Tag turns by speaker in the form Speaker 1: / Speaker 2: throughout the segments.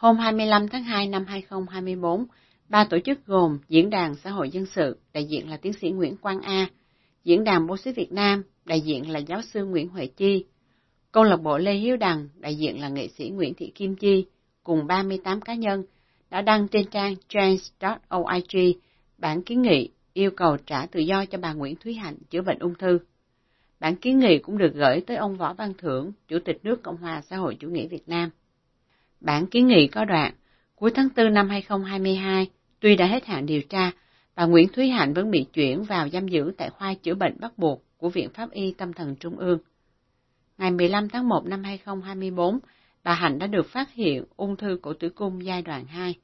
Speaker 1: Hôm 25 tháng 2 năm 2024, ba tổ chức gồm Diễn đàn Xã hội Dân sự, đại diện là tiến sĩ Nguyễn Quang A, Diễn đàn Bố Xứ Việt Nam, đại diện là giáo sư Nguyễn Huệ Chi, Câu lạc bộ Lê Hiếu Đằng, đại diện là nghệ sĩ Nguyễn Thị Kim Chi, cùng 38 cá nhân, đã đăng trên trang trans.org bản kiến nghị yêu cầu trả tự do cho bà Nguyễn Thúy Hạnh chữa bệnh ung thư. Bản kiến nghị cũng được gửi tới ông Võ Văn Thưởng, Chủ tịch nước Cộng hòa xã hội chủ nghĩa Việt Nam. Bản kiến nghị có đoạn, cuối tháng 4 năm 2022, tuy đã hết hạn điều tra, bà Nguyễn Thúy Hạnh vẫn bị chuyển vào giam giữ tại khoa chữa bệnh bắt buộc của Viện Pháp y Tâm thần Trung ương. Ngày 15 tháng 1 năm 2024, bà Hạnh đã được phát hiện ung thư cổ tử cung giai đoạn 2.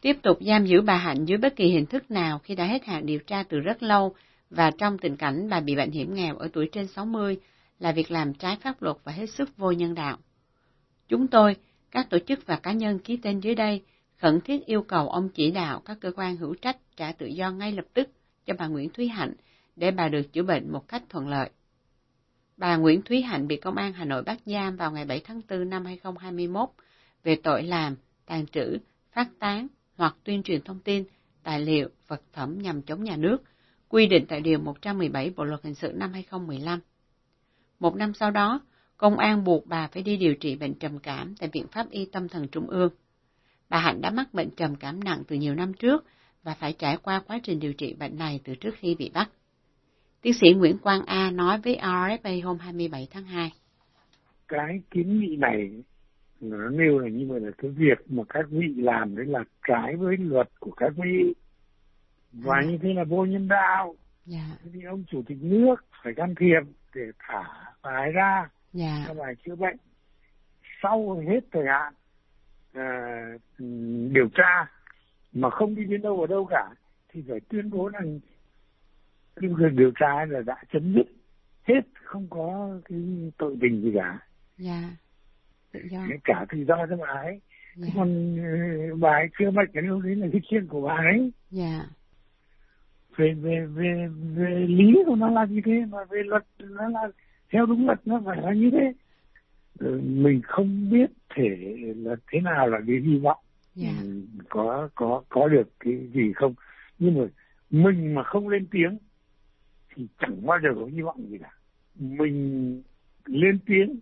Speaker 1: Tiếp tục giam giữ bà Hạnh dưới bất kỳ hình thức nào khi đã hết hạn điều tra từ rất lâu và trong tình cảnh bà bị bệnh hiểm nghèo ở tuổi trên 60 là việc làm trái pháp luật và hết sức vô nhân đạo. Chúng tôi, các tổ chức và cá nhân ký tên dưới đây, khẩn thiết yêu cầu ông chỉ đạo các cơ quan hữu trách trả tự do ngay lập tức cho bà Nguyễn Thúy Hạnh để bà được chữa bệnh một cách thuận lợi. Bà Nguyễn Thúy Hạnh bị Công an Hà Nội bắt giam vào ngày 7 tháng 4 năm 2021 về tội làm, tàn trữ, phát tán hoặc tuyên truyền thông tin, tài liệu, vật phẩm nhằm chống nhà nước, quy định tại Điều 117 Bộ Luật Hình sự năm 2015. Một năm sau đó, công an buộc bà phải đi điều trị bệnh trầm cảm tại Viện Pháp Y Tâm thần Trung ương. Bà Hạnh đã mắc bệnh trầm cảm nặng từ nhiều năm trước và phải trải qua quá trình điều trị bệnh này từ trước khi bị bắt. Tiến sĩ Nguyễn Quang A nói với RFA hôm 27 tháng 2.
Speaker 2: Cái kiến nghị này nó nêu là như vậy là cái việc mà các vị làm đấy là trái với luật của các vị và à. như thế là vô nhân đạo.
Speaker 1: Dạ.
Speaker 2: Thì ông chủ tịch nước phải can thiệp để thả bà ấy ra
Speaker 1: dạ.
Speaker 2: cho bà chữa bệnh. Sau hết thời hạn à, điều tra mà không đi đến đâu ở đâu cả thì phải tuyên bố rằng cái việc điều tra là đã chấm dứt. Hết không có cái tội tình gì cả.
Speaker 1: Dạ.
Speaker 2: Yeah. cả tự do cho bà ấy. Yeah. còn ờ, bà ấy chưa bệnh cái điều đấy là cái chuyện của bà ấy.
Speaker 1: Dạ.
Speaker 2: Về về về về lý của nó là như thế mà về luật nó là theo đúng luật nó phải là như thế. Ừ, mình không biết thể là thế nào là cái hy vọng.
Speaker 1: Yeah.
Speaker 2: có có có được cái gì không? Nhưng mà mình mà không lên tiếng thì chẳng bao giờ có hy vọng gì cả. Mình lên tiếng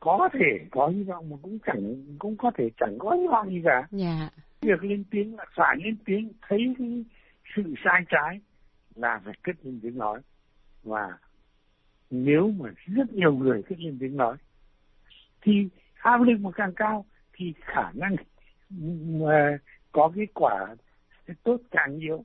Speaker 2: có thể có hy vọng mà cũng chẳng cũng có thể chẳng có hy vọng gì cả.
Speaker 1: Yeah.
Speaker 2: việc lên tiếng là phải lên tiếng thấy cái sự sai trái là phải kết lên tiếng nói. Và nếu mà rất nhiều người cứ lên tiếng nói thì áp lực mà càng cao thì khả năng mà có kết quả sẽ tốt càng nhiều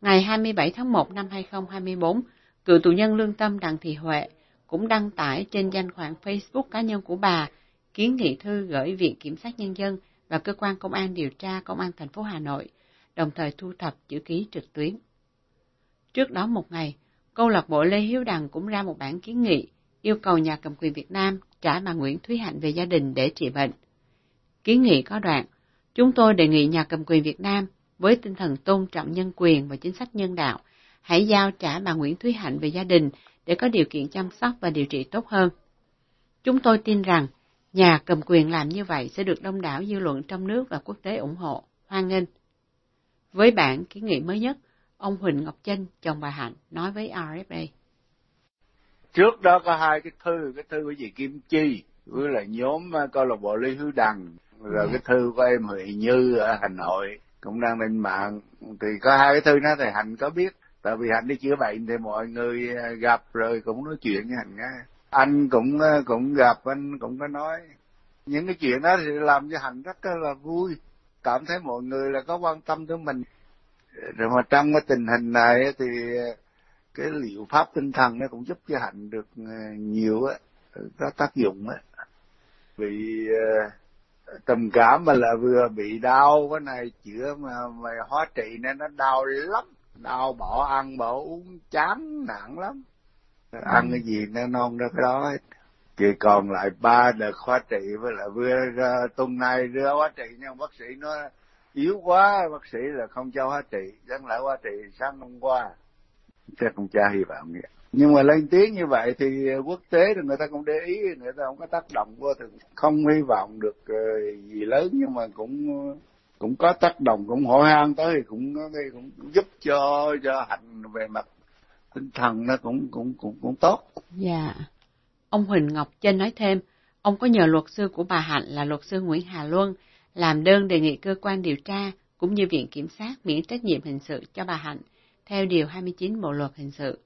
Speaker 1: Ngày 27 tháng 1 năm 2024, cựu tù nhân lương tâm Đặng Thị Huệ cũng đăng tải trên danh khoản Facebook cá nhân của bà kiến nghị thư gửi Viện Kiểm sát Nhân dân và Cơ quan Công an điều tra Công an thành phố Hà Nội, đồng thời thu thập chữ ký trực tuyến. Trước đó một ngày, câu lạc bộ Lê Hiếu Đằng cũng ra một bản kiến nghị yêu cầu nhà cầm quyền Việt Nam trả bà Nguyễn Thúy Hạnh về gia đình để trị bệnh. Kiến nghị có đoạn, chúng tôi đề nghị nhà cầm quyền Việt Nam với tinh thần tôn trọng nhân quyền và chính sách nhân đạo, hãy giao trả bà Nguyễn Thúy Hạnh về gia đình để có điều kiện chăm sóc và điều trị tốt hơn. Chúng tôi tin rằng, nhà cầm quyền làm như vậy sẽ được đông đảo dư luận trong nước và quốc tế ủng hộ, hoan nghênh. Với bản kiến nghị mới nhất, ông Huỳnh Ngọc Chinh, chồng bà Hạnh, nói với RFA.
Speaker 3: Trước đó có hai cái thư, cái thư của chị Kim Chi, với lại nhóm uh, câu lạc bộ Lê Hữu Đằng, rồi yeah. Dạ. cái thư của em Huệ Như ở Hà Nội cũng đang lên mạng thì có hai cái thư đó thì hạnh có biết tại vì hạnh đi chữa bệnh thì mọi người à, gặp rồi cũng nói chuyện với hạnh nghe anh cũng à, cũng gặp anh cũng có nói những cái chuyện đó thì làm cho hạnh rất là vui cảm thấy mọi người là có quan tâm tới mình rồi mà trong cái tình hình này thì ờ, cái liệu pháp tinh thần nó cũng giúp cho hạnh được ờ, nhiều á, có tác dụng á. Vì ờ, trầm cảm mà là vừa bị đau, cái này chữa mà mà hóa trị nên nó đau lắm. Đau bỏ ăn, bỏ uống, chán nặng lắm. Ăn cái gì nó non ra cái đó hết. Chỉ còn lại ba đợt hóa trị, với lại vừa tuần này đưa hóa trị nhưng bác sĩ nó yếu quá bác sĩ là không cho hóa trị chẳng lại hóa trị sáng hôm qua chắc không cha hy vọng vậy nhưng mà lên tiếng như vậy thì quốc tế thì người ta cũng để ý người ta không có tác động vô thì không hy vọng được ờ, gì lớn nhưng mà cũng cũng có tác động cũng hỏi han tới thì cũng cái cũng giúp cho cho hạnh về mặt tinh thần nó cũng cũng cũng cũng tốt.
Speaker 1: Dạ. Ông Huỳnh Ngọc Chân nói thêm, ông có nhờ luật sư của bà Hạnh là luật sư Nguyễn Hà Luân làm đơn đề nghị cơ quan điều tra cũng như viện kiểm sát miễn trách nhiệm hình sự cho bà Hạnh theo điều 29 Bộ luật hình sự.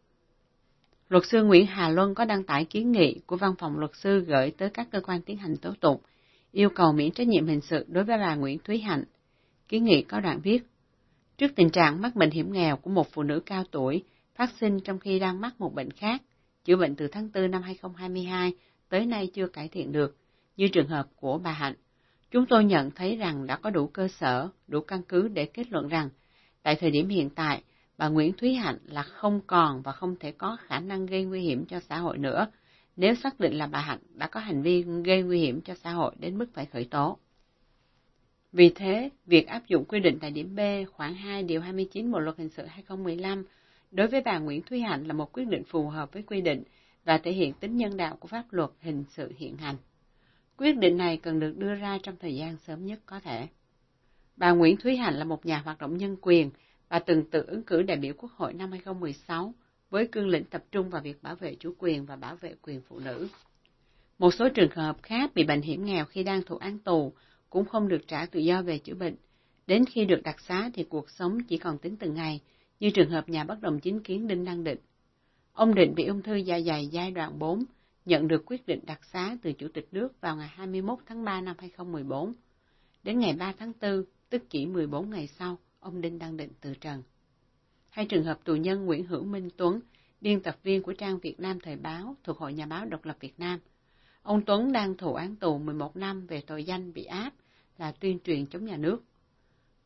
Speaker 1: Luật sư Nguyễn Hà Luân có đăng tải kiến nghị của văn phòng luật sư gửi tới các cơ quan tiến hành tố tụng, yêu cầu miễn trách nhiệm hình sự đối với bà Nguyễn Thúy Hạnh. Kiến nghị có đoạn viết, trước tình trạng mắc bệnh hiểm nghèo của một phụ nữ cao tuổi phát sinh trong khi đang mắc một bệnh khác, chữa bệnh từ tháng 4 năm 2022 tới nay chưa cải thiện được, như trường hợp của bà Hạnh. Chúng tôi nhận thấy rằng đã có đủ cơ sở, đủ căn cứ để kết luận rằng, tại thời điểm hiện tại, bà Nguyễn Thúy Hạnh là không còn và không thể có khả năng gây nguy hiểm cho xã hội nữa, nếu xác định là bà Hạnh đã có hành vi gây nguy hiểm cho xã hội đến mức phải khởi tố. Vì thế, việc áp dụng quy định tại điểm B khoảng 2 điều 29 Bộ luật hình sự 2015 đối với bà Nguyễn Thúy Hạnh là một quyết định phù hợp với quy định và thể hiện tính nhân đạo của pháp luật hình sự hiện hành. Quyết định này cần được đưa ra trong thời gian sớm nhất có thể. Bà Nguyễn Thúy Hạnh là một nhà hoạt động nhân quyền và từng tự ứng cử đại biểu Quốc hội năm 2016 với cương lĩnh tập trung vào việc bảo vệ chủ quyền và bảo vệ quyền phụ nữ. Một số trường hợp khác bị bệnh hiểm nghèo khi đang thụ án tù cũng không được trả tự do về chữa bệnh. Đến khi được đặc xá thì cuộc sống chỉ còn tính từng ngày, như trường hợp nhà bất đồng chính kiến Đinh Đăng Định. Ông Định bị ung thư dạ dày giai đoạn 4, nhận được quyết định đặc xá từ Chủ tịch nước vào ngày 21 tháng 3 năm 2014. Đến ngày 3 tháng 4, tức chỉ 14 ngày sau, ông Đinh Đăng Định từ trần. Hai trường hợp tù nhân Nguyễn Hữu Minh Tuấn, biên tập viên của trang Việt Nam Thời báo thuộc Hội Nhà báo Độc lập Việt Nam. Ông Tuấn đang thụ án tù 11 năm về tội danh bị áp là tuyên truyền chống nhà nước.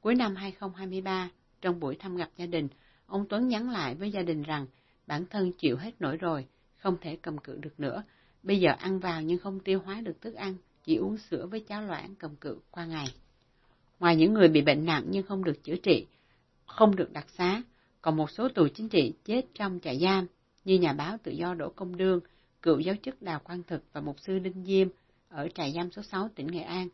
Speaker 1: Cuối năm 2023, trong buổi thăm gặp gia đình, ông Tuấn nhắn lại với gia đình rằng bản thân chịu hết nổi rồi, không thể cầm cự được nữa. Bây giờ ăn vào nhưng không tiêu hóa được thức ăn, chỉ uống sữa với cháo loãng cầm cự qua ngày. Ngoài những người bị bệnh nặng nhưng không được chữa trị, không được đặc xá, còn một số tù chính trị chết trong trại giam, như nhà báo tự do Đỗ Công Đương, cựu giáo chức Đào Quang Thực và mục sư Đinh Diêm ở trại giam số 6 tỉnh Nghệ An,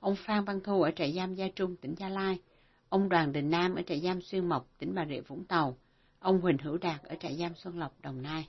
Speaker 1: ông Phan Văn Thu ở trại giam Gia Trung, tỉnh Gia Lai, ông Đoàn Đình Nam ở trại giam Xuyên Mộc, tỉnh Bà Rịa Vũng Tàu, ông Huỳnh Hữu Đạt ở trại giam Xuân Lộc, Đồng Nai.